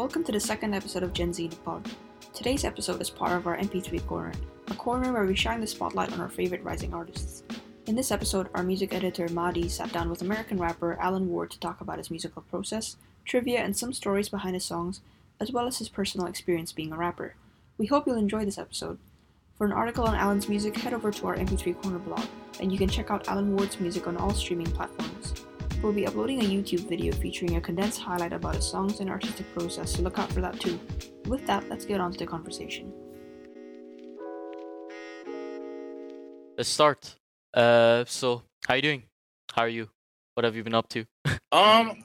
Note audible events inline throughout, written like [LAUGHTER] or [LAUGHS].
Welcome to the second episode of Gen Z the Pod. Today's episode is part of our MP3 corner, a corner where we shine the spotlight on our favorite rising artists. In this episode, our music editor Madi sat down with American rapper Alan Ward to talk about his musical process, trivia, and some stories behind his songs, as well as his personal experience being a rapper. We hope you'll enjoy this episode. For an article on Alan's music, head over to our MP3 Corner blog, and you can check out Alan Ward's music on all streaming platforms. We'll be uploading a YouTube video featuring a condensed highlight about his songs and artistic process, so look out for that too. With that, let's get on to the conversation. Let's start. Uh, so how you doing? How are you? What have you been up to? [LAUGHS] Um,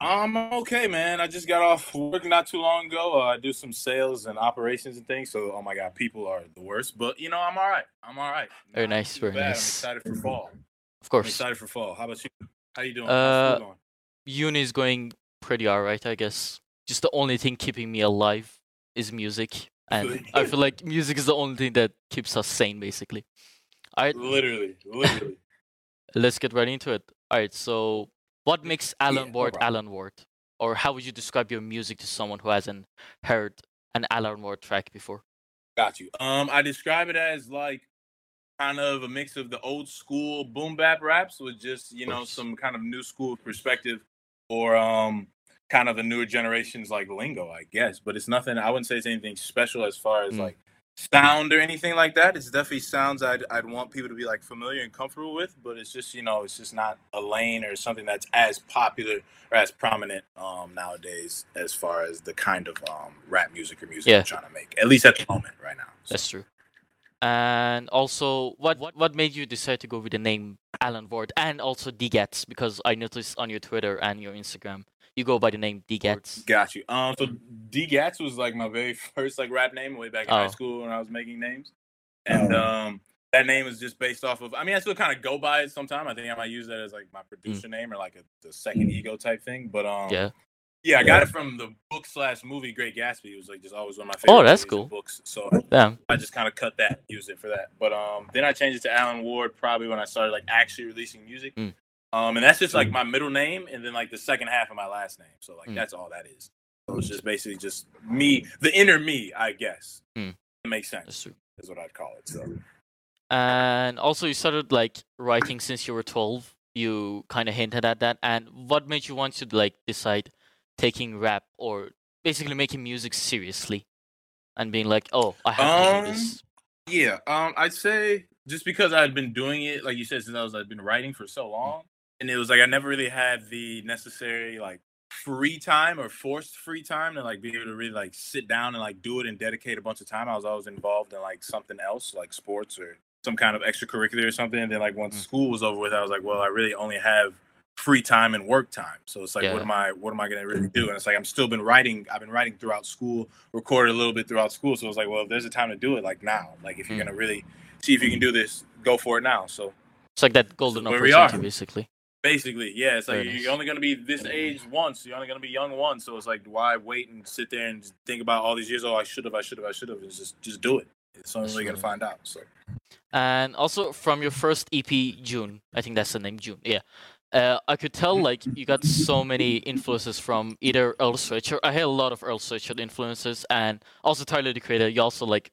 I'm okay, man. I just got off work not too long ago. Uh, I do some sales and operations and things. So, oh my god, people are the worst. But you know, I'm all right. I'm all right. Very Not nice, very bad. nice. I'm excited for fall. Of course. I'm excited for fall. How about you? How you doing? Uh, going? uni is going pretty alright, I guess. Just the only thing keeping me alive is music, [LAUGHS] and I feel like music is the only thing that keeps us sane, basically. Alright, [LAUGHS] Literally, literally. let's get right into it. Alright, so what makes Alan Yeah, Ward problem. Alan Ward? Or how would you describe your music to someone who hasn't heard an Alan Ward track before? Got you. Um, I describe it as like kind of a mix of the old school boom bap raps with just you know some kind of new school perspective, or um, kind of the newer generations like lingo, I guess. But it's nothing. I wouldn't say it's anything special as far as Mm. like sound or anything like that. It's definitely sounds I'd I'd want people to be like familiar and comfortable with. But it's just you know it's just not a lane or something that's as popular or as prominent um nowadays as far as the kind of um rap music or music Yeah. I'm trying to make. At least at the moment right now. So- That's true. And also, what what what made you decide to go with the name Alan Ward and also DGats? Because I noticed on your Twitter and your Instagram, you go by the name DGats. Got you. Um, so D Gats was like my very [LAUGHS] first like rap name way back in high Oh. school when I was making names, and um, that name is just based off of. I mean, I still kind of go by it sometime. I think I might use that as like my producer name or like a the second ego type thing. But um, Mm. Yeah. Yeah, I got it from the book slash movie Great Gatsby. It was like just always one of my favorite. Oh, that's cool. Books. So Damn. I just kind of cut that, used it for that. But um, then I changed it to Alan Ward probably when I started like actually releasing music. Mm. Um, and that's just like my middle name and then like the second half of my last name. So like Mm. that's all that is. So it's just basically just me, the inner me, I guess. Mm. It makes sense. That's true. Is what I'd call it. So And also, you started like writing since you were twelve. You kind of hinted at that. And what made you want to like decide taking rap or basically making music seriously and being like, oh, I have to do Um, this. yeah, um, I'd say just because I'd been doing it, like you said, since I was I'd been writing for so long, and it was like I never really had the necessary like free time or forced free time to like be able to really like sit down and like do it and dedicate a bunch of time. I was always involved in like something else, like sports or some kind of extracurricular or something. And then like once Mm. school was over with, I was like, well, I really only have free time and work time. So it's like, Yeah. what am I, what am I going to really do? And it's like, I'm still been writing. I've been writing throughout school, recorded a little bit throughout school. So it's like, well, if there's a time to do it, like now, like if you're Mm. going to really see if you can do this, go for it now. So It's like that golden opportunity, basically. basically, yeah, it's like nice. you're only going to be this age once. You're only going to be young once. So it's like, why wait and sit there and think about all these years? Oh, I should have, I should have, I should have. It's just, just do it. It's only going to find out. So And also from your first EP, June, I think that's the name, June. Yeah. Uh, I could tell like you got so many influences from either Earl Sweatshirt. I had a lot of Earl Sweatshirt influences, and also Tyler the Creator. You also like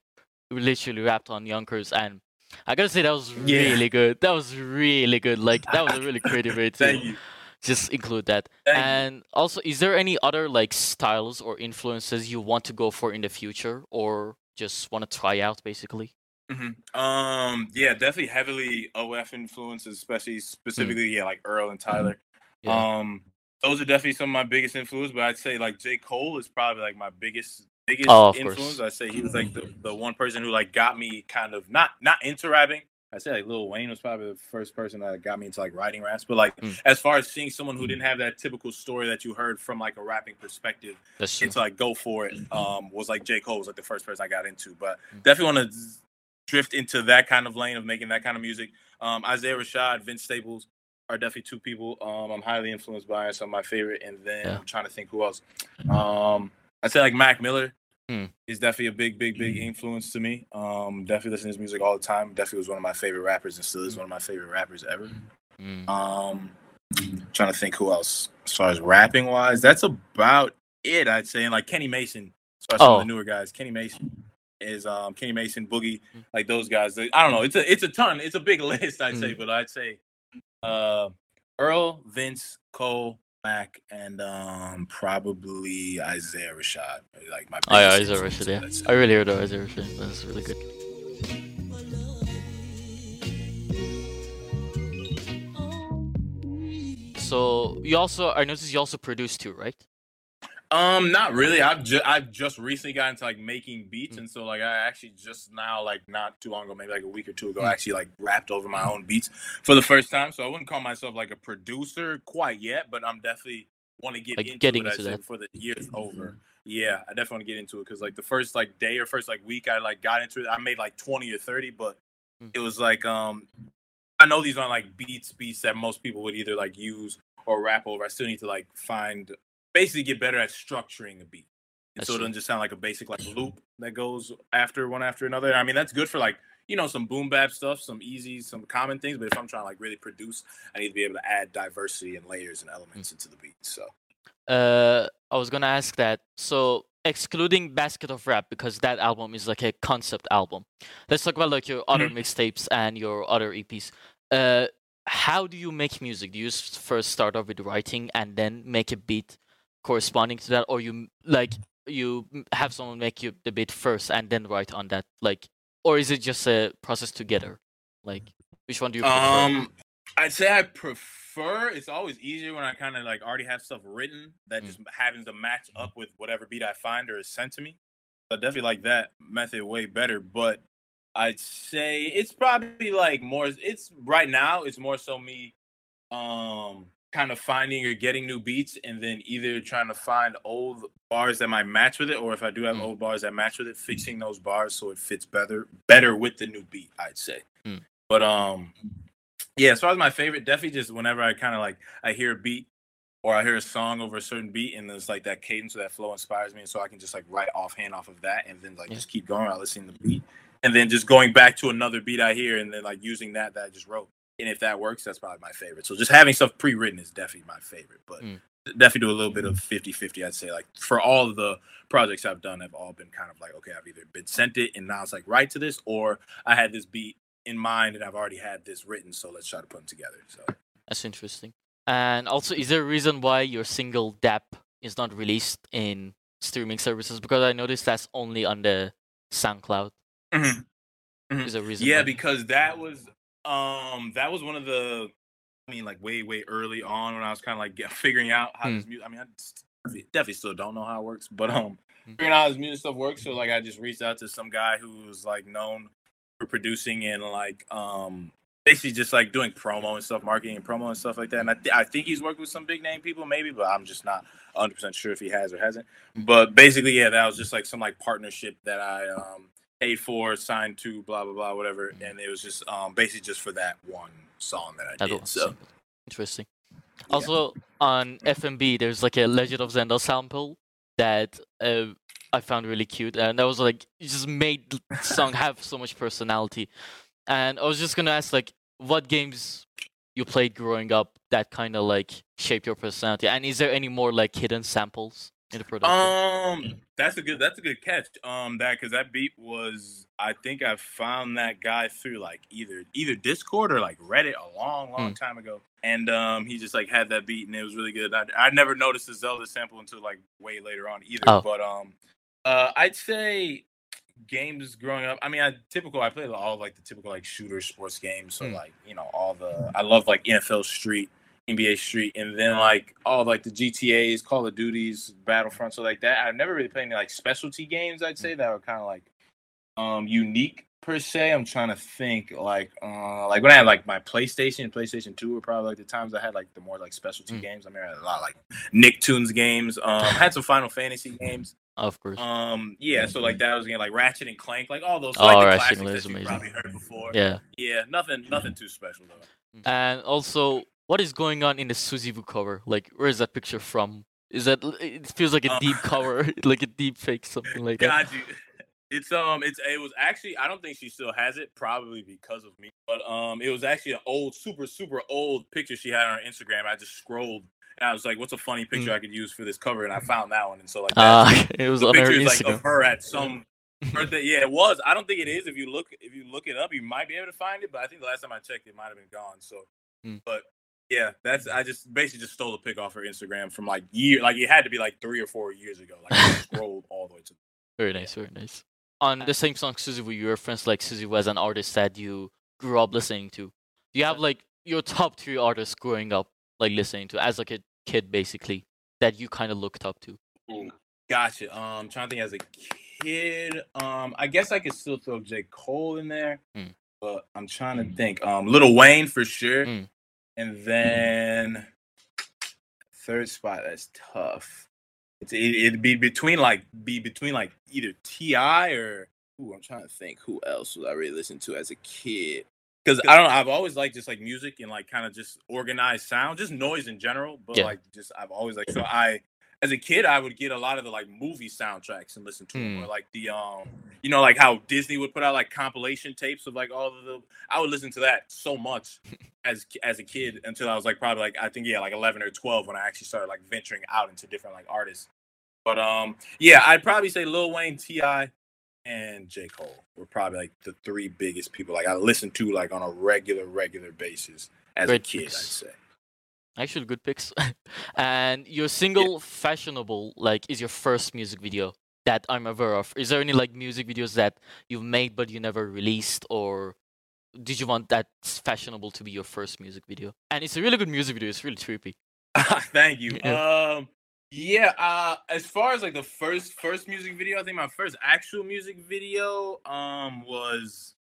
literally rapped on Yonkers, and I gotta say that was Yeah. really good. That was really good. Like that was a really creative way [LAUGHS] to thank you. just include that. Thank you. and also, is there any other like styles or influences you want to go for in the future, or just want to try out, basically? Hmm Um, yeah, definitely heavily OF influences, especially specifically, yeah, like Earl and Tyler. Mm-hmm. Yeah. Um, those are definitely some of my biggest influences, but I'd say like J. Cole is probably like my biggest biggest Oh, influence. I'd say he was like the, the one person who like got me kind of not not into rapping. I'd say like Lil Wayne was probably the first person that got me into like writing raps. But like Mm. as far as seeing someone who didn't have that typical story that you heard from like a rapping perspective That's true. into like go for it um was like J. Cole was like the first person I got into. But Mm. definitely want to drift into that kind of lane of making that kind of music. Um Isaiah Rashad, Vince Staples are definitely two people um I'm highly influenced by and some of my favorite. And then Yeah. I'm trying to think who else. Um I'd say like Mac Miller Hmm. is definitely a big, big, big influence to me. Um definitely listen to his music all the time. Definitely was one of my favorite rappers and still is one of my favorite rappers ever. Mm. Um, trying to think who else as far as rapping wise. That's about it. I'd say, and like Kenny Mason, especially some of Oh. the newer guys. Kenny Mason is um Kenny Mason, Boogie, Mm. like those guys. I don't know. It's a it's a ton. It's a big [LAUGHS] list, I'd say, Mm. but I'd say uh Earl, Vince, Cole, Mac, and um probably Isaiah Rashad. Like my Oh yeah, Isaiah Rashad. Yeah, I really heard of Isaiah Rashad. That's really good. So you also, I noticed you also produce too, right? Um, not really. I've just I've just recently got into like making beats, Mm. and so like I actually just now, like not too long ago, maybe like a week or two ago, Mm. actually like rapped over my own beats for the first time. So I wouldn't call myself like a producer quite yet, but I'm definitely want to get Like, into getting it. Into that. before the year's over. Yeah, I definitely want to get into it because like the first like day or first like week, I like got into it. I made like twenty or thirty, but Mm. it was like um, I know these aren't like beats beats that most people would either like use or rap over. I still need to like find basically get better at structuring a beat. And so it doesn't just sound like a basic like loop that goes after one after another. I mean, that's good for like, you know, some boom bap stuff, some easy, some common things. But if I'm trying to like really produce, I need to be able to add diversity and layers and elements into the beat. So Uh, I was gonna ask that. So excluding Basket of Rap because that album is like a concept album. Let's talk about like your other mixtapes and your other EPs. Uh, how do you make music? Do you first start off with writing and then make a beat corresponding to that, or you like you have someone make you the beat first and then write on that? Like, or is it just a process together? Like, which one do you prefer? Um, I'd say I prefer. It's always easier when I kind of like already have stuff written that Mm. just happens to match up with whatever beat I find or is sent to me. I definitely like that method way better. But I'd say it's probably like more. It's right now. It's more so me, um, kind of finding or getting new beats, and then either trying to find old bars that might match with it, or if I do have Mm. old bars that match with it, fixing those bars so it fits better, better with the new beat. I'd say. Mm. But um, yeah, as far as my favorite, definitely just whenever I kind of like I hear a beat or I hear a song over a certain beat and there's like that cadence or that flow inspires me, and so I can just like write offhand off of that and then like Yeah. just keep going while listening to the beat, and then just going back to another beat I hear and then like using that that I just wrote. And if that works, that's probably my favorite. So just having stuff pre-written is definitely my favorite, but Mm. definitely do a little bit of 50-50, I'd say. Like for all of the projects I've done, have all been kind of like, okay, I've either been sent it and now it's like write to this, or I had this beat in mind and I've already had this written, so let's try to put them together. So That's interesting. And also, is there a reason why your single DAP is not released in streaming services? Because I noticed that's only on the SoundCloud. Mhm. Is there a reason? yeah, why? because that was um that was one of the I mean like way way early on when I was kind of like get, [LAUGHS] figuring out how Hmm. this music. I mean, I definitely still don't know how it works, but um Hmm. figuring out how this music stuff works. So like I just reached out to some guy who was like known for producing and like um basically just like doing promo and stuff, marketing and promo and stuff like that. And I, th- I think he's worked with some big name people maybe, but I'm just not 100 percent sure if he has or hasn't. But basically, yeah, that was just like some like partnership that I um paid for, signed to, blah blah blah, whatever. Mhm. And it was just um basically just for that one song that I That did. So simple. Interesting. Also, on FMB, there's like a Legend of Zelda sample that uh, I found really cute, and that was like it just made the song [LAUGHS] have so much personality. And I was just gonna ask, like, what games you played growing up that kind of like shaped your personality, and is there any more like hidden samples production? Um, that's a good that's a good catch. Um, that because that beat was I think I found that guy through like either either Discord or like Reddit a long long Mm. time ago, and um he just like had that beat and it was really good. I I never noticed the Zelda sample until like way later on either. Oh. But um, uh, I'd say games growing up. I mean, I typical. I played all like the typical like shooter sports games. So Mm. like you know all the I love like NFL Street. NBA Street, and then like all like the GTA's, Call of Duties, Battlefront, so like that. I've never really played any like specialty games. I'd say that were kind of like um unique per se. I'm trying to think like uh like when I had like my PlayStation, PlayStation Two were probably like the times I had like the more like specialty Mm. games. I mean, I had a lot of, like Nicktoons games. Um, had [LAUGHS] some Final Fantasy games. of course. Um, yeah, so like that was again like Ratchet and Clank, like all those. So, Oh, like, the Ratchet and classics Clank is amazing. probably heard before. yeah. yeah, nothing, nothing too special though. And also, what is going on in the Suzivu cover? Like, where is that picture from? Is that? It feels like a Uh, deep cover, [LAUGHS] [LAUGHS] like a deep fake, something like that. Got you. It's um, it's it was actually I don't think she still has it, probably because of me. But um, it was actually an old, super, super old picture she had on her Instagram. I just scrolled and I was like, "What's a funny picture I could use for this cover?" And I found that one, and so like Uh, [LAUGHS] it was the on her picture is like of her at some birthday. Yeah, it was. I don't think it is. If you look, if you look it up, you might be able to find it. But I think the last time I checked, it might have been gone. So, Mm. but yeah, that's I just basically just stole a pic off her Instagram from like year, like it had to be like three or four years ago. Like I [LAUGHS] scrolled all the way to. Very nice, very nice. On the same song, Suzy, you referenced like Suzy was an artist that you grew up listening to. Do you have like your top three artists growing up, like listening to as like a kid, basically, that you kind of looked up to? Gotcha. Um, trying to think as a kid. Um, I guess I could still throw J Cole in there, Mm. but I'm trying to think. Um, Lil Wayne for sure, Mm. And then third spot. That's tough. It's it, it'd be between like be between like either T.I. or ooh, I'm trying to think who else was I really listened to as a kid. Because I don't know, I've always liked just like music and like kind of just organized sound, just noise in general. But Yeah. like just I've always like so I as a kid I would get a lot of the like movie soundtracks and listen to them Hmm. or like the um you know like how Disney would put out like compilation tapes of like all of the I would listen to that so much as as a kid until I was like probably like I think yeah like 11 or 12 when I actually started like venturing out into different like artists. But um yeah, I'd probably say Lil Wayne, T.I., and J Cole were probably like the three biggest people like I listened to like on a regular regular basis as a Great kid. I'd say. Actually, good picks. [LAUGHS] and your single "Fashionable" like is your first music video that I'm aware of. Is there any like music videos that you've made but you never released, or did you want that fashionable to be your first music video? And it's a really good music video. It's really trippy. [LAUGHS] Thank you. Yeah. Um yeah, uh as far as like the first first music video, I think my first actual music video um was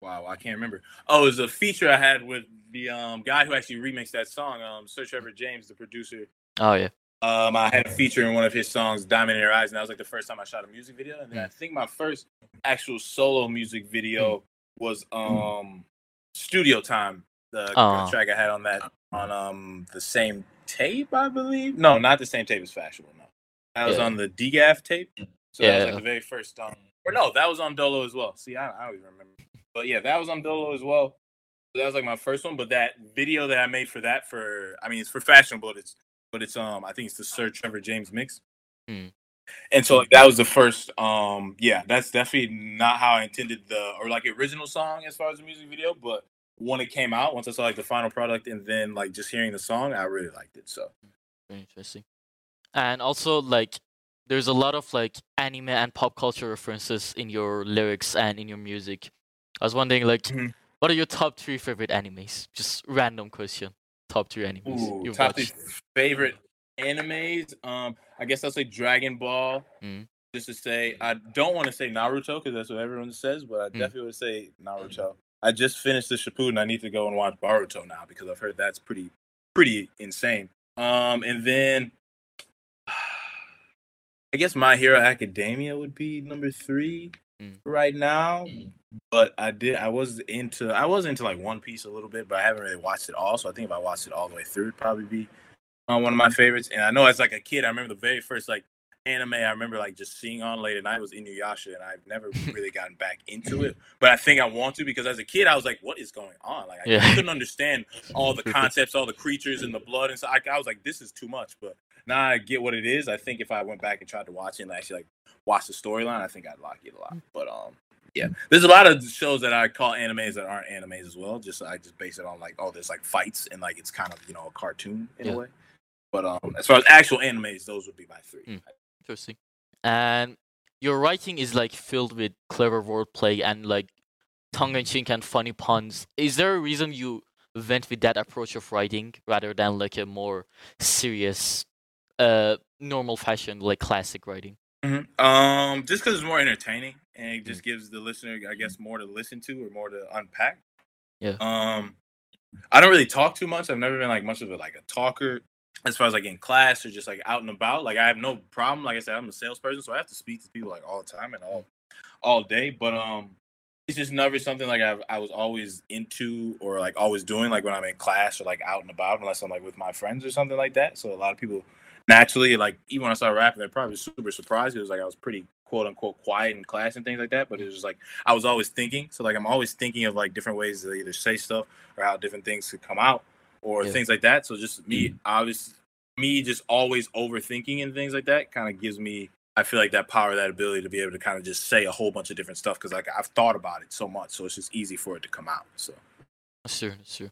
wow, I can't remember. Oh, it was a feature I had with the um guy who actually remixed that song, um Sir Trevor James, the producer. Oh yeah. Um I had a feature in one of his songs, Diamond in Your Eyes, and that was like the first time I shot a music video. And then I think my first actual solo music video was um Studio Time, the Aw. track I had on that on um the same tape, I believe. No, not the same tape as Fashionable. No, that was Yeah. on the DGAF tape. So that was Yeah. like the very first um. Or no, that was on Dolo as well. See, I, I don't even remember. But yeah, that was on Dolo as well. That was like my first one. But that video that I made for that for I mean it's for Fashionable. But it's but it's um I think it's the Sir Trevor James mix. Hmm. And so like that was the first um yeah that's definitely not how I intended the or like original song as far as the music video but when it came out once I saw like the final product and then like just hearing the song I really liked it so Very interesting. And also, like, there's a lot of like anime and pop culture references in your lyrics and in your music. I was wondering, like, Mhm. what are your top three favorite animes? Just random question. Top three animes Ooh, top three favorite animes. Um, I guess I'll say Dragon Ball. Mm. Just to say, I don't want to say Naruto because that's what everyone says, but I Mm. definitely would say Naruto. I just finished the Shippuden. I need to go and watch Boruto now because I've heard that's pretty, pretty insane. Um, and then guess My Hero Academia would be number three Mm. right now. But I did. I was into. I was into like One Piece a little bit, but I haven't really watched it all. So I think if I watched it all the way through, it'd probably be uh, one of my favorites. And I know as like a kid, I remember the very first like anime I remember like just seeing on late at night was Inuyasha, and I've never [LAUGHS] really gotten back into it. But I think I want to because as a kid, I was like, "What is going on?" Like I Yeah. couldn't understand all the [LAUGHS] concepts, all the creatures and the blood, and so I, I was like, "This is too much." But now I get what it is. I think if I went back and tried to watch it and actually like watch the storyline, I think I'd like it a lot. But um, yeah, there's a lot of shows that I call animes that aren't animes as well. Just I just base it on like, oh, there's like fights and like it's kind of you know a cartoon in Yeah. a way. But um, as far as actual animes, those would be my three. Mm. Interesting. And your writing is like filled with clever wordplay and like tongue in cheek and funny puns. Is there a reason you went with that approach of writing rather than like a more serious, uh, normal fashion like classic writing? Mhm. Um, just because it's more entertaining and it Mm. just gives the listener, I guess, more to listen to or more to unpack. Yeah. Um, I don't really talk too much. I've never been like much of a like a talker as far as like in class or just like out and about. Like I have no problem. Like I said, I'm a salesperson, so I have to speak to people like all the time and all all day. But um, it's just never something like I I was always into or like always doing. Like when I'm in class or like out and about, unless I'm like with my friends or something like that. So a lot of people naturally, like even when I started rapping, they're probably super surprised. It was like I was pretty quote unquote quiet in class and things like that. But it mm. was just like I was always thinking. So like I'm always thinking of like different ways to either say stuff or how different things could come out. or Yeah. things like that. So just me, mm. obviously, me just always overthinking and things like that kind of gives me. I feel like that power, that ability to be able to kind of just say a whole bunch of different stuff because like I've thought about it so much, so it's just easy for it to come out. So sure, sure.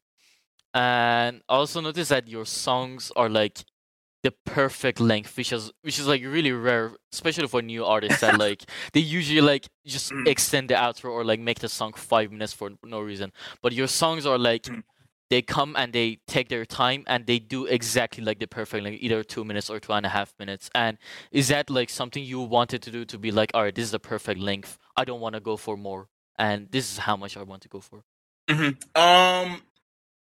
And I also notice that your songs are like the perfect length, which is which is like really rare, especially for new artists that like [LAUGHS] they usually like just Mm. extend the outro or like make the song five minutes for no reason. But your songs are like Mm. they come and they take their time and they do exactly like the perfect like either two minutes or two and a half minutes. And is that like something you wanted to do to be like, all right, this is the perfect length. I don't want to go for more, and this is how much I want to go for. Um,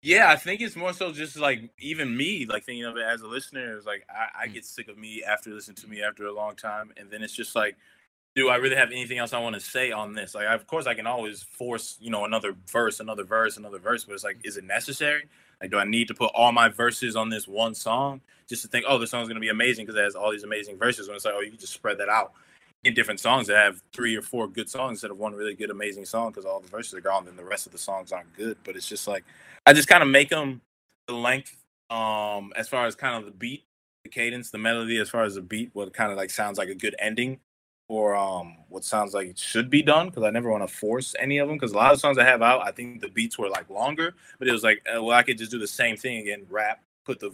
yeah, I think it's more so just like even me, like thinking of it as a listener, is like I, I Mm. get sick of me after listening to me after a long time, and then it's just like, do I really have anything else I want to say on this? Like, of course, I can always force, you know, another verse, another verse, another verse, but it's like, is it necessary? Like, do I need to put all my verses on this one song just to think, oh, this song's gonna be amazing because it has all these amazing verses? When it's like, oh, you can just spread that out in different songs that have three or four good songs instead of one really good, amazing song because all the verses are gone, then the rest of the songs aren't good. But it's just like I just kind of make them the length, um, as far as kind of the beat, the cadence, the melody, as far as the beat, what kind of like sounds like a good ending, or um, what sounds like it should be done. Because I never want to force any of them. Because a lot of songs I have out, I think the beats were like longer, but it was like, uh, well, I could just do the same thing again, rap, put the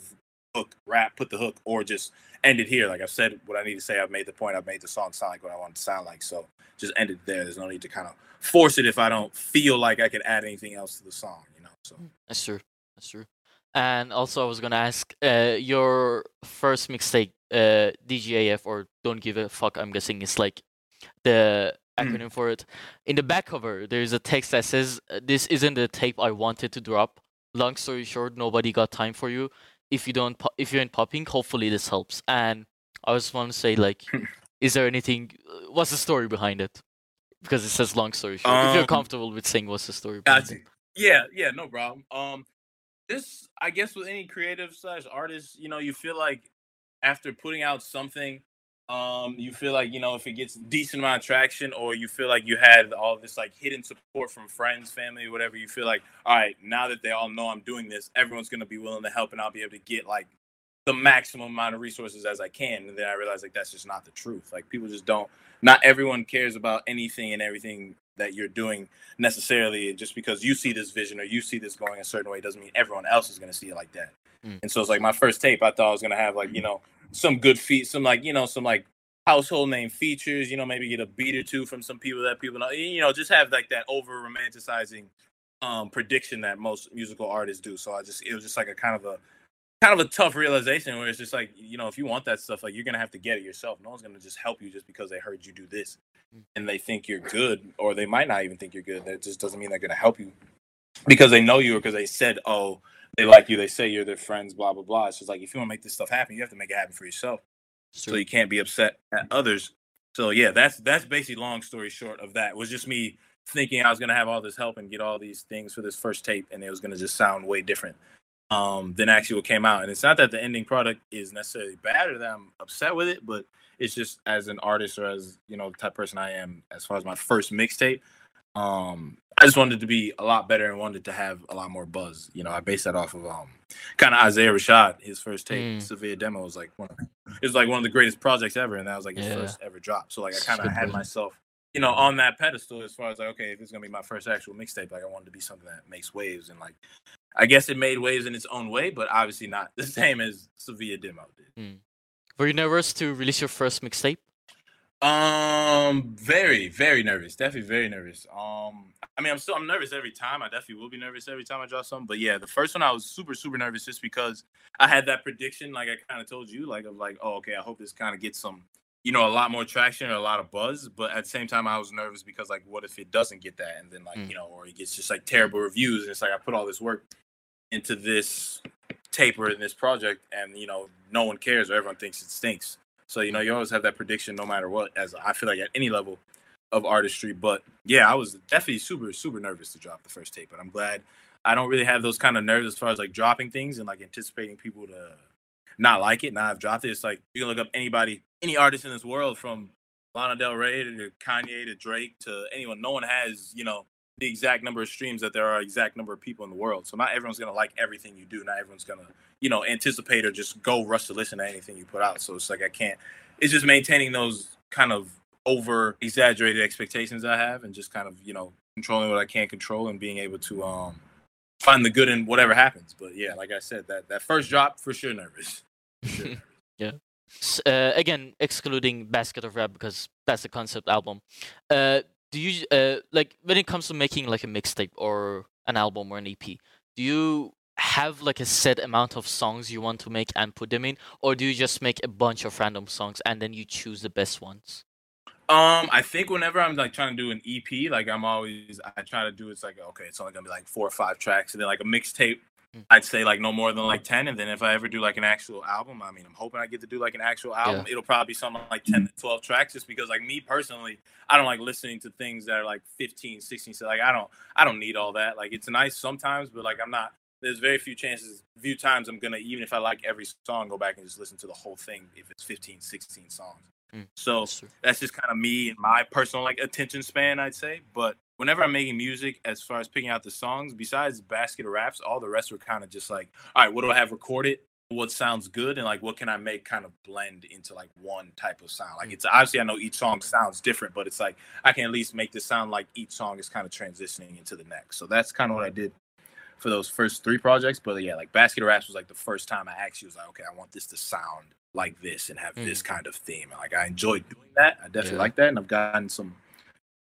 hook, rap, put the hook, or just end it here. Like I've said what I need to say. I've made the point. I've made the song sound like what I want it to sound like. So just end it there. There's no need to kind of force it if I don't feel like I could add anything else to the song. You know. So That's true. That's true. And also, I was gonna ask, uh, your first mixtape, uh, DGAF or Don't Give a Fuck. I'm guessing it's like the Mm. acronym for it. In the back cover, there's a text that says, "This isn't the tape I wanted to drop." Long story short, nobody got time for you. If you don't, po- if you ain't popping, hopefully this helps. And I just want to say, like, [LAUGHS] is there anything? uh, What's the story behind it? Because it says long story short. if you're Um, comfortable with saying what's the story behind it. Yeah, yeah, no problem. Um, this I guess with any creative slash artist, you know, you feel like after putting out something, um, you feel like you know if it gets decent amount of traction, or you feel like you had all this like hidden support from friends, family, whatever. You feel like, all right, now that they all know I'm doing this, everyone's gonna be willing to help, and I'll be able to get like the maximum amount of resources as I can. And then I realized like that's just not the truth. Like people just don't. Not everyone cares about anything and everything that you're doing necessarily just because you see this vision or you see this going a certain way doesn't mean everyone else is going to see it like that. Mm. And so it's like my first tape, I thought I was going to have like, you know, some good feet, some like, you know, some like household name features, you know, maybe get a beat or two from some people that people know, you know, just have like that over romanticizing um prediction that most musical artists do. So I just, it was just like a kind of a, kind of a tough realization where it's just like, you know, if you want that stuff, like you're going to have to get it yourself. No one's going to just help you just because they heard you do this Mm. and they think you're good, or they might not even think you're good. That just doesn't mean they're going to help you because they know you or because they said, oh, they like you, they say you're their friends, blah blah blah. It's just like if you want to make this stuff happen, you have to make it happen for yourself. So you can't be upset at others. So yeah, that's that's basically long story short of that. It was just me thinking I was gonna have all this help and get all these things for this first tape, and it was gonna just sound way different um, than actually what came out. And it's not that the ending product is necessarily bad or that I'm upset with it, but it's just as an artist or as you know the type of person I am as far as my first mixtape. Um, I just wanted to be a lot better and wanted to have a lot more buzz. You know, I based that off of um, kind of Isaiah Rashad. His first tape, Mm. Cilvia Demo, was like one. Of, it was like one of the greatest projects ever, and that was like his Yeah. first ever drop. So like I kind of had myself, you know, on that pedestal as far as like, okay, if it's gonna be my first actual mixtape, like I wanted to be something that makes waves, and like I guess it made waves in its own way, but obviously not [LAUGHS] the same as Cilvia Demo did. Were you nervous to release your first mixtape? Um, very, very nervous. Definitely very nervous. Um, I mean, I'm still I'm nervous every time. I definitely will be nervous every time I drop something. But yeah, the first one I was super, super nervous just because I had that prediction, like I kind of told you, like of like, oh, okay, I hope this kind of gets some, you know, a lot more traction or a lot of buzz. But at the same time, I was nervous because like, what if it doesn't get that, and then like, Mm. you know, or it gets just like terrible reviews, and it's like I put all this work into this taper in this project, and you know, no one cares or everyone thinks it stinks. So you know, you always have that prediction no matter what. As I feel like at any level of artistry, but yeah, I was definitely super super nervous to drop the first tape, but I'm glad I don't really have those kind of nerves as far as like dropping things and like anticipating people to not like it. Now I've dropped it. It's like you can look up anybody, any artist in this world from Lana Del Rey to Kanye to Drake to anyone. No one has you know the exact number of streams that there are exact number of people in the world. So not everyone's gonna like everything you do. Not everyone's gonna, you know, anticipate or just go rush to listen to anything you put out. So it's like I can't. It's just maintaining those kind of over exaggerated expectations I have, and just kind of you know controlling what I can't control and being able to um find the good in whatever happens. But yeah, like I said, that that first drop for sure nervous. For sure nervous. [LAUGHS] yeah. Uh, again, excluding Basket of Rap because that's a concept album. Uh, do you uh like when it comes to making like a mixtape or an album or an EP? Do you have like a set amount of songs you want to make and put them in, or do you just make a bunch of random songs and then you choose the best ones? Um, I think whenever I'm like trying to do an EP, like I'm always I try to do it's like okay, it's only gonna be like four or five tracks, and then like a mixtape. Mm. I'd say like no more than like ten, and then if I ever do like an actual album, I mean I'm hoping I get to do like an actual album. It'll probably be something like ten to twelve tracks, just because like me personally, I don't like listening to things that are like 15, 16. So like I don't I don't need all that. Like it's nice sometimes, but like I'm not. There's very few chances, few times I'm gonna even if I like every song, go back and just listen to the whole thing if it's 15, 16 songs. Mm, So That's that's just kind of me and my personal like attention span, I'd say. But whenever I'm making music, as far as picking out the songs, besides basket of raps, all the rest were kind of just like, all right, what do I have recorded? What sounds good, and like what can I make kind of blend into like one type of sound? Like Mm. it's obviously I know each song sounds different, but it's like I can at least make this sound like each song is kind of transitioning into the next. So that's kind of what I did for those first three projects. But yeah, like Basket of Raps was like the first time I actually was like, okay, I want this to sound like this and have this kind of theme. And like I enjoyed doing that. I definitely Yeah. like that, and I've gotten some.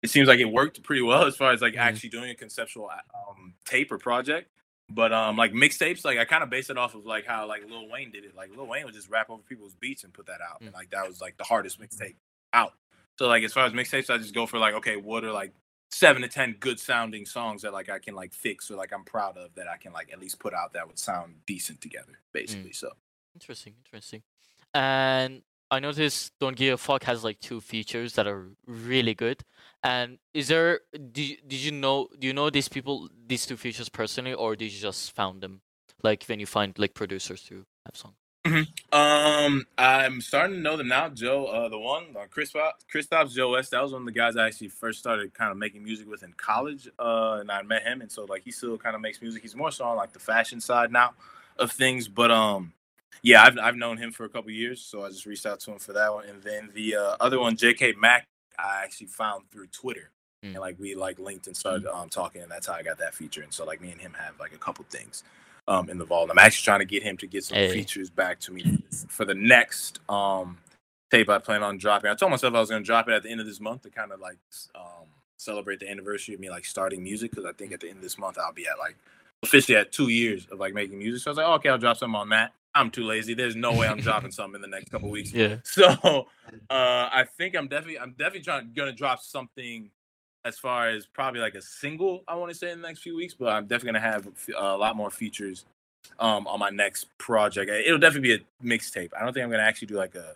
It seems like it worked pretty well as far as like Mhm. actually doing a conceptual um, tape or project. But um, like mixtapes, like I kind of base it off of like how like Lil Wayne did it. Like Lil Wayne would just rap over people's beats and put that out, and Mm. like that was like the hardest mixtape out. So like as far as mixtapes, I just go for like okay, what are like seven to ten good sounding songs that like I can like fix or like I'm proud of that I can like at least put out that would sound decent together, basically. So Interesting, interesting. And I noticed Don't Give a Fuck has like two features that are really good. And is there you, did you know do you know these people these two features personally or did you just found them like when you find like producers to have songs? Um, I'm starting to know them now. Joe, uh, the one, uh, Chris, Christoph Joe West. That was one of the guys I actually first started kind of making music with in college. Uh, and I met him, and so like he still kind of makes music. He's more so on like the fashion side now of things, but um, yeah, I've I've known him for a couple years, so I just reached out to him for that one. And then the uh, other one, J.K. Mack, I actually found through Twitter. Mm. And like we like linked and started um, talking, and that's how I got that feature. And so like me and him have like a couple things um, in the vault. I'm actually trying to get him to get some Hey. features back to me for the next um, tape I plan on dropping. I told myself I was going to drop it at the end of this month to kind of like um, celebrate the anniversary of me like starting music because I think at the end of this month I'll be at like officially at two years of like making music. So I was like, oh, okay, I'll drop something on that. I'm too lazy. There's no way I'm dropping something in the next couple weeks. [LAUGHS] Yeah. So uh, I think I'm definitely I'm definitely trying gonna drop something as far as probably like a single. I want to say in the next few weeks, but I'm definitely gonna have a lot more features um, on my next project. It'll definitely be a mixtape. I don't think I'm gonna actually do like a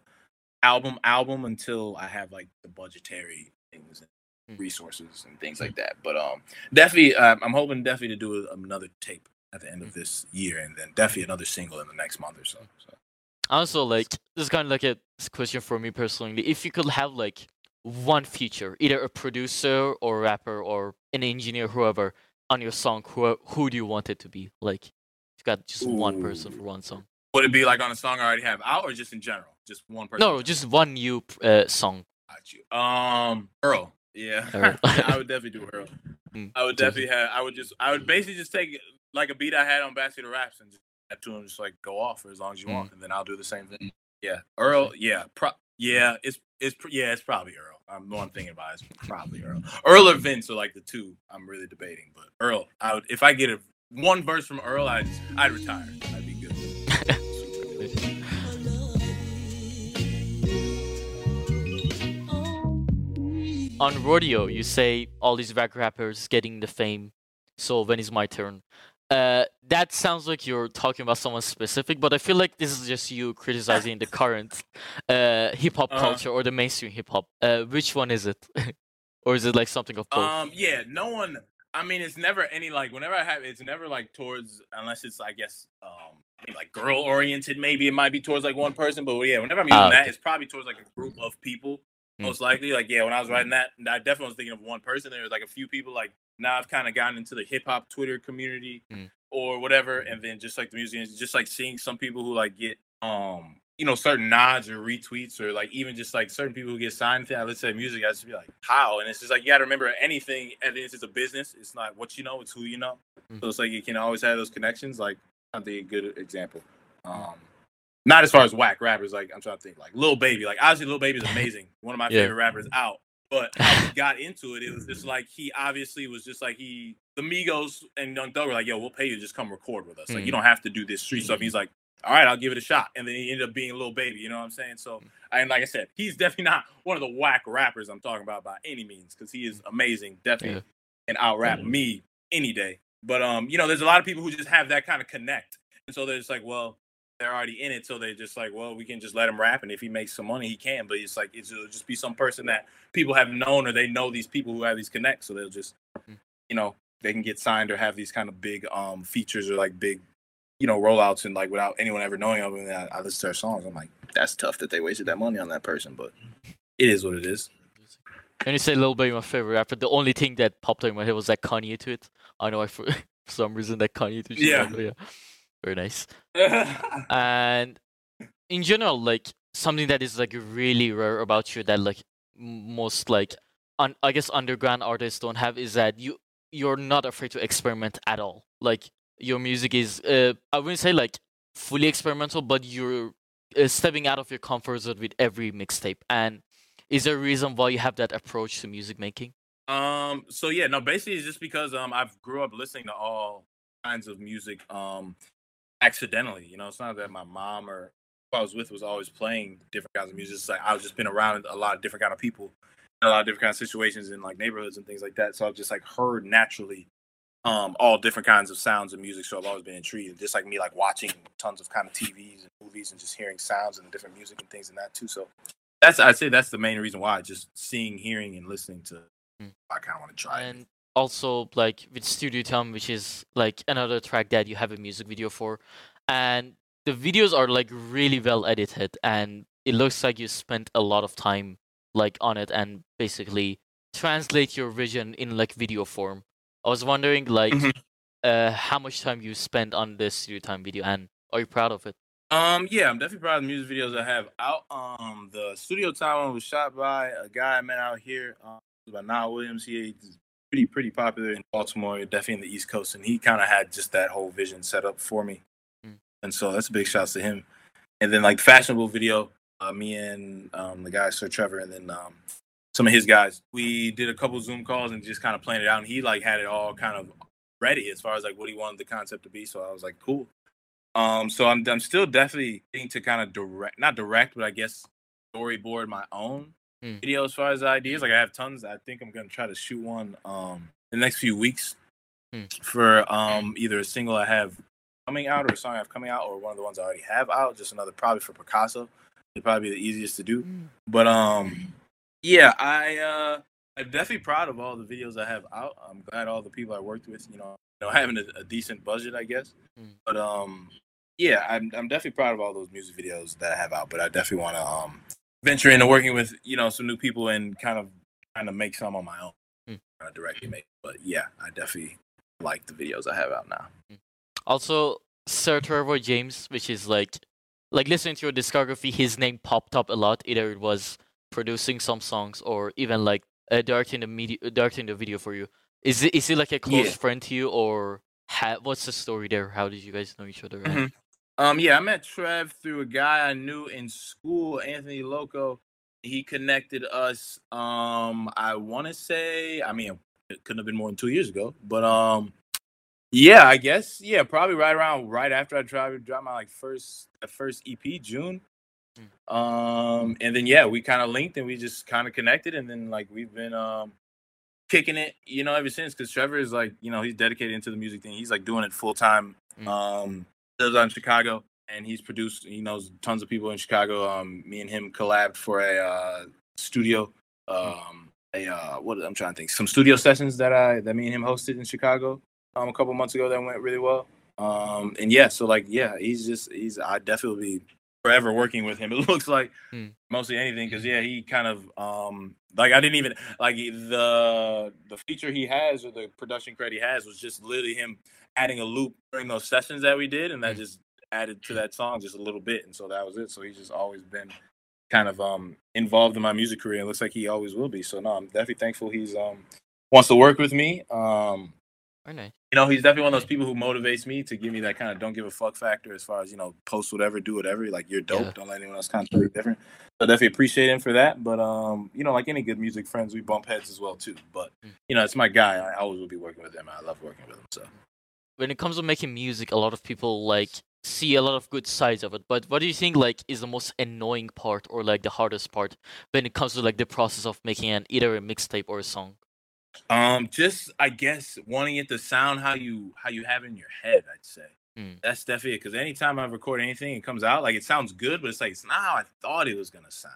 album album until I have like the budgetary things and Mm. resources and things like that. But um, definitely, um, I'm hoping definitely to do another tape at the end of this year, and then definitely another single in the next month or so. so. Also, like this is kind of like a question for me personally. If you could have like one feature, either a producer or rapper or an engineer, whoever, on your song, who who do you want it to be? Like, you got just one person for one song. Would it be like on a song I already have out, or just in general, just one person? No, just one new uh, song. Got you. Um, Earl. Yeah, Earl. [LAUGHS] I would definitely do Earl. [LAUGHS] Mm, I would definitely have. I would just. I would basically just take like a beat I had on Basket of Raps and just have to him just like go off for as long as you want, mm. and then I'll do the same thing. Yeah, Earl. Yeah, pro- yeah. It's it's yeah. It's probably Earl. I'm the one thinking about. It, it's probably Earl. Earl or Vince are like the two I'm really debating. But Earl, I would if I get a one verse from Earl, I'd I'd retire. I'd be good. on rodeo you say all these rap rappers getting the fame so when is my turn uh that sounds like you're talking about someone specific but i feel like this is just you criticizing the current uh hip-hop Uh-huh. culture or the mainstream hip-hop uh which one is it [LAUGHS] or is it like something of both Um, yeah, no one. I mean, it's never any like whenever I have, it's never like towards unless it's I guess um like girl oriented. Maybe it might be towards like one person, but yeah, whenever I'm using Ah, that, okay. it's probably towards like a group of people. Mm. Most likely, like yeah, when I was writing that, I definitely was thinking of one person. There was like a few people like now I've kind of gotten into the hip hop Twitter community Mm. or whatever, and then just like the music, just like seeing some people who like get um you know certain nods or retweets or like even just like certain people who get signed to let's say music, I just be like how, and it's just like you got to remember anything at the end it's a business. It's not what you know, it's who you know. Mm. So it's like you can always have those connections. Like I think a good example. Um, not as far as whack rappers. Like I'm trying to think, like Lil Baby. Like obviously, Lil Baby is [LAUGHS] amazing. One of my Yeah. favorite rappers out. But how he [LAUGHS] got into it, it was just like he obviously was just like he, the Migos and Young Thug were like, "Yo, we'll pay you to just come record with us. Like Mhm. you don't have to do this street stuff." He's like, "All right, I'll give it a shot." And then he ended up being a little Baby. You know what I'm saying? So, and like I said, he's definitely not one of the whack rappers I'm talking about by any means, because he is amazing, definitely, and out rap me any day. But um, you know, there's a lot of people who just have that kind of connect, and so they're just like, well, they're already in it, so they're just like, well, we can just let him rap, and if he makes some money, he can. But it's like it's, it'll just be some person that people have known, or they know these people who have these connects, so they'll just, Mm. you know, they can get signed or have these kind of big um features or like big, you know, rollouts, and like without anyone ever knowing of them. I, I listen to their songs, I'm like, that's tough that they wasted that money on that person, but it is what it is. When you say Lil Baby, my favorite rapper, the only thing that popped in my head was that Kanye tweet. I know I for, [LAUGHS] for some reason that Kanye tweet. Yeah. yeah. Very nice. [LAUGHS] And in general, like something that is like really rare about you that like most like un- I guess underground artists don't have is that you you're not afraid to experiment at all. Like your music is uh, I wouldn't say like fully experimental, but you're uh, stepping out of your comfort zone with every mixtape. And is there a reason why you have that approach to music making? Um. So yeah, no. Basically, it's just because um I've grew up listening to all kinds of music um accidentally. You know, it's not that my mom or who I was with was always playing different kinds of music. It's like I've just been around a lot of different kind of people, a lot of different kind of situations in like neighborhoods and things like that. So I've just like heard naturally um all different kinds of sounds of music. So I've always been intrigued. Just like me, like watching tons of kind of TVs and movies and just hearing sounds and different music and things and that too. So that's I'd say that's the main reason why. Just seeing, hearing, and listening to. Mm. I kind of want to try it. Also like with Studio Time, which is like another track that you have a music video for, and the videos are like really well edited, and it looks like you spent a lot of time like on it, and basically translate your vision in like video form. I was wondering like Mhm. uh how much time you spent on this Studio Time video, and are you proud of it? Um, yeah, I'm definitely proud of the music videos I have out. Um, the studio time one was shot by a guy I met out here. Um, by Niall Williams. He, pretty pretty popular in Baltimore, definitely in the East Coast, and he kind of had just that whole vision set up for me. Mm. And so that's a big shout to him. And then like fashionable video, uh, me and um, the guy Sir Trevor, and then um, some of his guys, we did a couple Zoom calls and just kind of planned it out. And he like had it all kind of ready as far as like what he wanted the concept to be. So I was like, cool. Um, so I'm I'm still definitely getting to kind of direct, not direct, but I guess storyboard my own Mm. video as far as ideas. Like I have tons. I think I'm gonna try to shoot one um in the next few weeks Mm. for um either a single I have coming out or a song I have coming out or one of the ones I already have out. Just another probably for Picasso. It'd probably be the easiest to do. But um yeah, I uh I'm definitely proud of all the videos I have out. I'm glad all the people I worked with, you know, you know, having a, a decent budget, I guess. Mm. But um yeah, I'm I'm definitely proud of all those music videos that I have out, but I definitely want to um venture into working with, you know, some new people and kind of kind of make some on my own. Mm. Kind of directly make. But yeah, I definitely like the videos I have out now. Also, Sir Trevor James, which is like, like listening to your discography, his name popped up a lot. Either it was producing some songs or even like uh, directing the media, directing the video for you. Is it is he like a close Yeah. friend to you, or ha- what's the story there? How did you guys know each other? Mhm. Um, yeah, I met Trev through a guy I knew in school, Anthony Loco. He connected us. Um, I want to say, I mean, it couldn't have been more than two years ago, but um, yeah, I guess, yeah, probably right around right after I dropped dropped my like first first EP June. Um, and then yeah, we kind of linked and we just kind of connected, and then like we've been um kicking it, you know, ever since. Because Trevor is like, you know, he's dedicated into the music thing. He's like doing it full time. Mm. Um, lives out in Chicago, and he's produced. He knows tons of people in Chicago. Um, me and him collabed for a uh, studio. Um, a uh, what I'm trying to think, some studio sessions that I that me and him hosted in Chicago um a couple months ago that went really well. Um, and yeah, so like yeah, he's just he's I definitely be forever working with him. [LAUGHS] It looks like Hmm. mostly anything because yeah, he kind of um like I didn't even like the the feature he has or the production credit he has was just literally him adding a loop during those sessions that we did, and that Hmm. just added to that song just a little bit, and so that was it. So he's just always been kind of um involved in my music career. and looks like he always will be. So no, I'm definitely thankful he's um wants to work with me. Um nice. you know, he's definitely one of those people who motivates me to give me that kind of don't give a fuck factor as far as, you know, post whatever, do whatever. Like you're dope. Yeah. Don't let anyone else kind of tell you different. So definitely appreciate him for that. But um, you know, like any good music friends, we bump heads as well too. But Mm. you know, it's my guy. I always will be working with him. I love working with him. So When it comes to making music, a lot of people like see a lot of good sides of it. But what do you think like is the most annoying part or like the hardest part when it comes to like the process of making an either a mixtape or a song? um just I guess wanting it to sound how you how you have it in your head, I'd say. Mm. That's definitely it. Because anytime I record anything, it comes out like it sounds good, but it's like it's not how I thought it was gonna sound.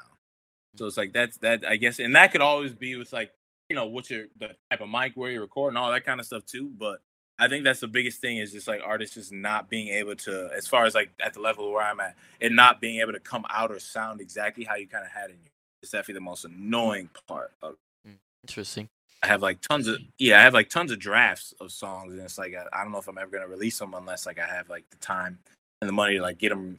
So it's like that's that I guess, and that could always be with like you know what's your the type of mic where you're recording, all that kind of stuff too. But I think that's the biggest thing is just like artists just not being able to, as far as like at the level where I'm at, and not being able to come out or sound exactly how you kind of had in you. It's definitely the most annoying part of Interesting. I have like tons of yeah, I have like tons of drafts of songs, and it's like I, I don't know if I'm ever gonna release them unless like I have like the time and the money to like get them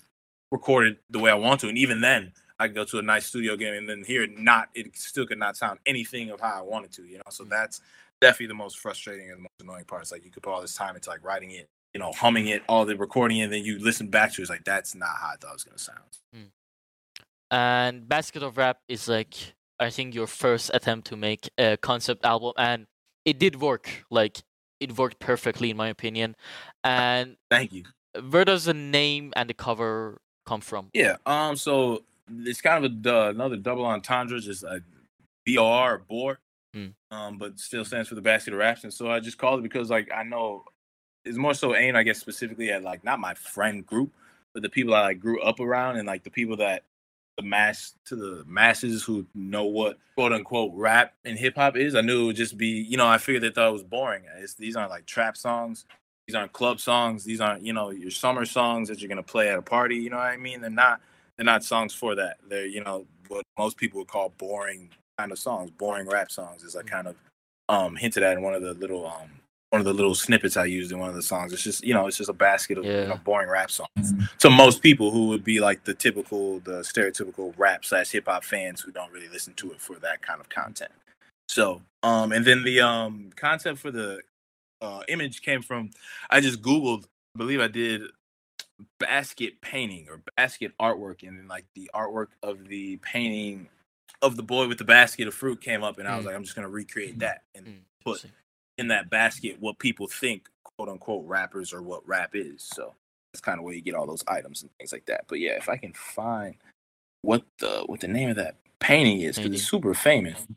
recorded the way I want to. And even then, I could go to a nice studio game and then hear it not it still could not sound anything of how I wanted to, you know. So Mm. that's definitely the most frustrating and the most annoying part. It's like you could put all this time into like writing it, you know, humming it, all the recording, and then you listen back to it, it's like that's not how I thought it was gonna sound. And Basket of Rap is like I think your first attempt to make a concept album and it did work. Like it worked perfectly in my opinion. And Thank you. where does the name and the cover come from? Yeah. Um. So it's kind of a du- another double entendre, just a BR or bore, Hmm. um, but still stands for the basket of raps. And so I just called it because like I know it's more so aimed, I guess, specifically at like not my friend group, but the people I like grew up around and like the people that the mass to the masses who know what quote unquote rap and hip hop is. I knew it would just be, you know, I figured they thought it was boring. It's, these aren't like trap songs. These aren't club songs. These aren't, you know, your summer songs that you're gonna play at a party. You know what I mean? They're not. They're not songs for that. They're, you know, what most people would call boring kind of songs. Boring rap songs is like kind of um hinted at in one of the little um one of the little snippets I used in one of the songs. It's just, you know, it's just a basket of you know, boring rap songs to most people who would be like the typical, the stereotypical rap slash hip hop fans who don't really listen to it for that kind of content. So, um, and then the um concept for the uh image came from I just googled, I believe I did basket painting or basket artwork, and then like the artwork of the painting of the boy with the basket of fruit came up, and I was Mm. like, I'm just gonna recreate that and Mm, put in that basket what people think quote unquote rappers or what rap is. So that's kind of where you get all those items and things like that. But yeah, if I can find what the what the name of that painting is, because it's super famous.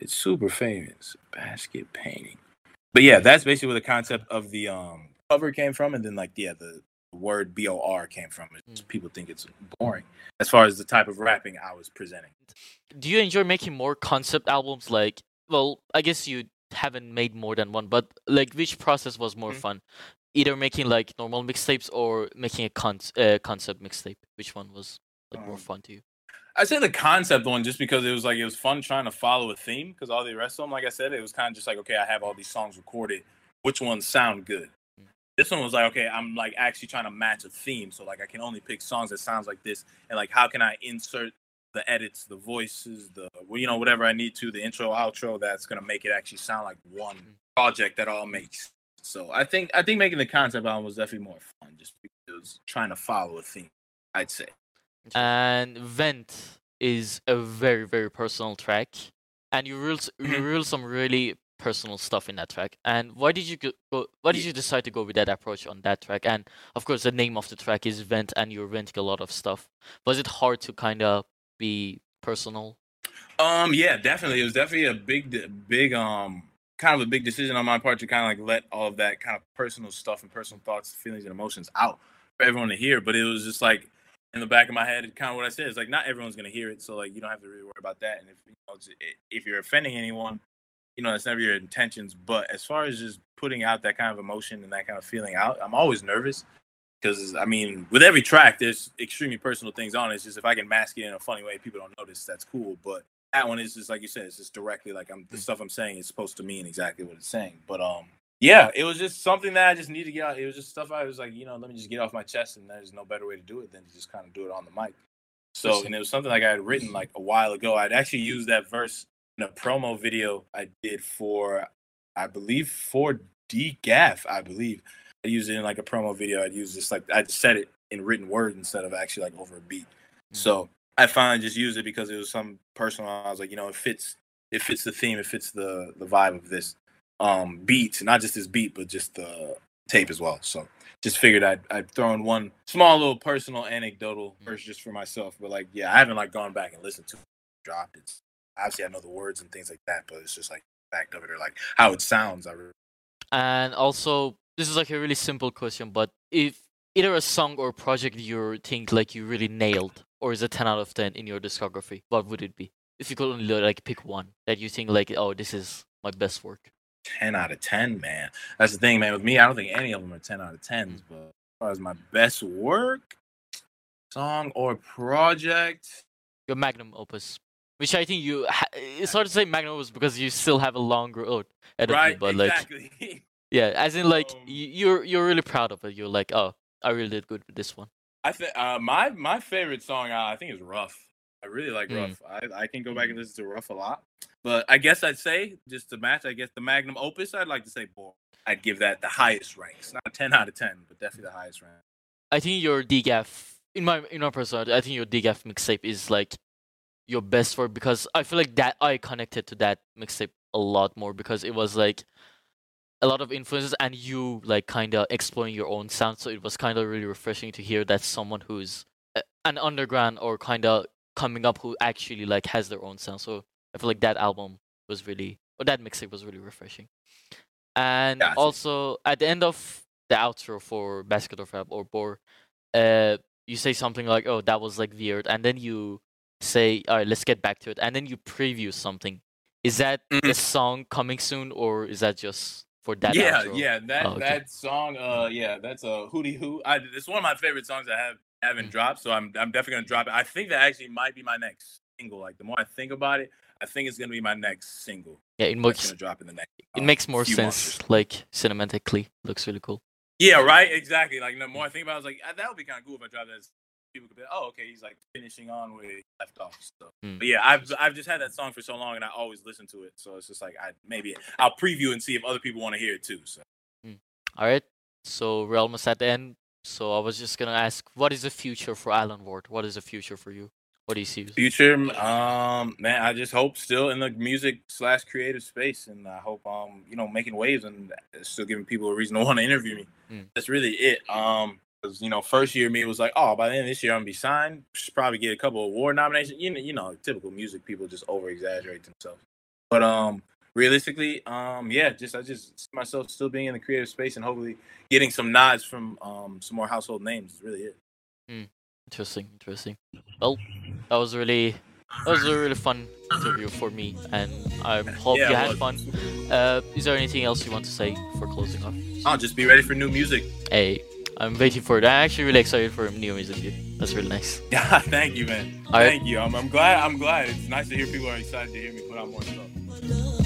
It's super famous. Basket painting. But yeah, that's basically where the concept of the um cover came from, and then like yeah, the word B O R came from. It's, Mm. People think it's boring as far as the type of rapping I was presenting. Do you enjoy making more concept albums? Like, well, I guess you haven't made more than one, but like, which process was more Mhm. fun? Either making like normal mixtapes or making a con- uh, concept mixtape. Which one was like more Um, fun to you? I say the concept one just because it was like it was fun trying to follow a theme because all the rest of them, like I said, it was kind of just like okay, I have all these songs recorded. Which ones sound good? This one was like okay, I'm like actually trying to match a theme, so like I can only pick songs that sounds like this, and like how can I insert the edits, the voices, the well, you know whatever I need to, the intro, outro that's gonna make it actually sound like one Mm. project that all makes. So I think I think making the concept album was definitely more fun just because trying to follow a theme. I'd say. And Vent is a very very personal track, and you reveal you Mhm. reveal some really personal stuff in that track. And why did you go? go why did you decide to go with that approach on that track? And of course, the name of the track is Vent, and you're venting a lot of stuff. Was it hard to kind of be personal? Um, yeah, definitely. It was definitely a big, big, um, kind of a big decision on my part to kind of like let all of that kind of personal stuff and personal thoughts, feelings, and emotions out for everyone to hear. But it was just like in the back of my head, kind of what I said. It's like not everyone's gonna hear it, so like you don't have to really worry about that. And if you know, if you're offending anyone, you know that's never your intentions. But as far as just putting out that kind of emotion and that kind of feeling out, I'm always nervous. because I mean, with every track, there's extremely personal things on it. It's just if I can mask it in a funny way, people don't notice. That's cool. But that one is just like you said, it's just directly like I'm the Mm. stuff I'm saying is supposed to mean exactly what it's saying. But um, yeah, it was just something that I just needed to get out. It was just stuff I was like, you know, let me just get off my chest, and there's no better way to do it than to just kind of do it on the mic. So, and it was something like I had written like a while ago. I'd actually used that verse a promo video I did for, I believe, for DGAF, I believe. I used it in like a promo video. I'd use this like I'd said it in written words instead of actually like over a beat. So I finally just used it because it was some personal. I was like, you know, it fits. It fits the theme. It fits the the vibe of this um beat, not just this beat, but just the tape as well. So just figured I'd I'd throw in one small little personal anecdotal verse just for myself. But like, yeah, I haven't like gone back and listened to it, dropped it. Obviously, I know the words and things like that, but it's just like fact of it or like how it sounds. I really And also, this is like a really simple question, but if either a song or project you think like you really nailed, or is a 10 out of 10 in your discography, what would it be? If you could only like pick one that you think like, oh, this is my best work. 10 out of 10, man. That's the thing, man. With me, I don't think any of them are 10 out of 10s, but as far as my best work, song or project, Your magnum opus, which I think you. Ha- it's hard to say magnum opus because you still have a longer road ahead of you, right? but like, exactly. [LAUGHS] yeah, as in like Um, you're you're really proud of it. You're like, oh, I really did good with this one. I think uh, my my favorite song, uh, I think, is Rough. I really like Mm. Rough. I, I can go back and listen to Rough a lot. But I guess I'd say, just to match, I guess the Magnum Opus, I'd like to say Born. I'd give that the highest ranks. Not 10 out of 10, but definitely the highest rank. I think your DGAF in my in my personal, I think your DGAF mixtape is like your best work because I feel like that I connected to that mixtape a lot more because it was like a lot of influences and you like kind of exploring your own sound. So it was kind of really refreshing to hear that someone who's an underground or kind of coming up who actually like has their own sound. So I feel like that album was really or that mixtape was really refreshing. And Gotcha. also at the end of the outro for Basket of Rap or Bore, uh, you say something like, "Oh, that was like weird," and then you say, "All right, let's get back to it," and then you preview something. Is that a Mhm. song coming soon, or is that just for that? yeah, outro? yeah, that Oh, okay. that song, uh, yeah, that's a hootie hoo. I it's one of my favorite songs I have haven't Mm. dropped, so I'm I'm definitely gonna drop it. I think that actually might be my next single. Like the more I think about it, I think it's gonna be my next single. yeah. It makes gonna drop in the next. it um, makes more sense, like cinematically. Looks really cool. Yeah, right. Exactly. Like the more I think about, it, I was like, "Ah, that would be kind of cool if I dropped that. People could be, like, oh, okay, he's like finishing on where he left off. So, Mm. but yeah, I've I've just had that song for so long, and I always listen to it. So it's just like I maybe I'll preview and see if other people want to hear it too. So All right. So we're almost at the end. So I was just gonna ask, what is the future for Alan Ward? What is the future for you? What do you see? future, um, man, I just hope still in the music slash creative space, and I hope um, you know, making waves and still giving people a reason to want to interview me. Mm. That's really it. Um, because you know, first year me was like, oh, by the end of this year I'm gonna be signed, should probably get a couple of award nominations. You know, you know, typical music people just over exaggerate themselves. But um, realistically, um, yeah, just I just see myself still being in the creative space and hopefully getting some nods from um some more household names. Is really it. Mm. Interesting, interesting. Well, that was really that was a really fun interview for me, and I [LAUGHS] hope Yeah, you had fun. Uh, is there anything else you want to say for closing off? I'll just be ready for new music. Hey, I'm waiting for it. I'm actually really excited for new music. Dude. That's really nice. [LAUGHS] Yeah, thank you, man. All right. Thank you. I'm, I'm glad. I'm glad. It's nice to hear people are excited to hear me put out more stuff.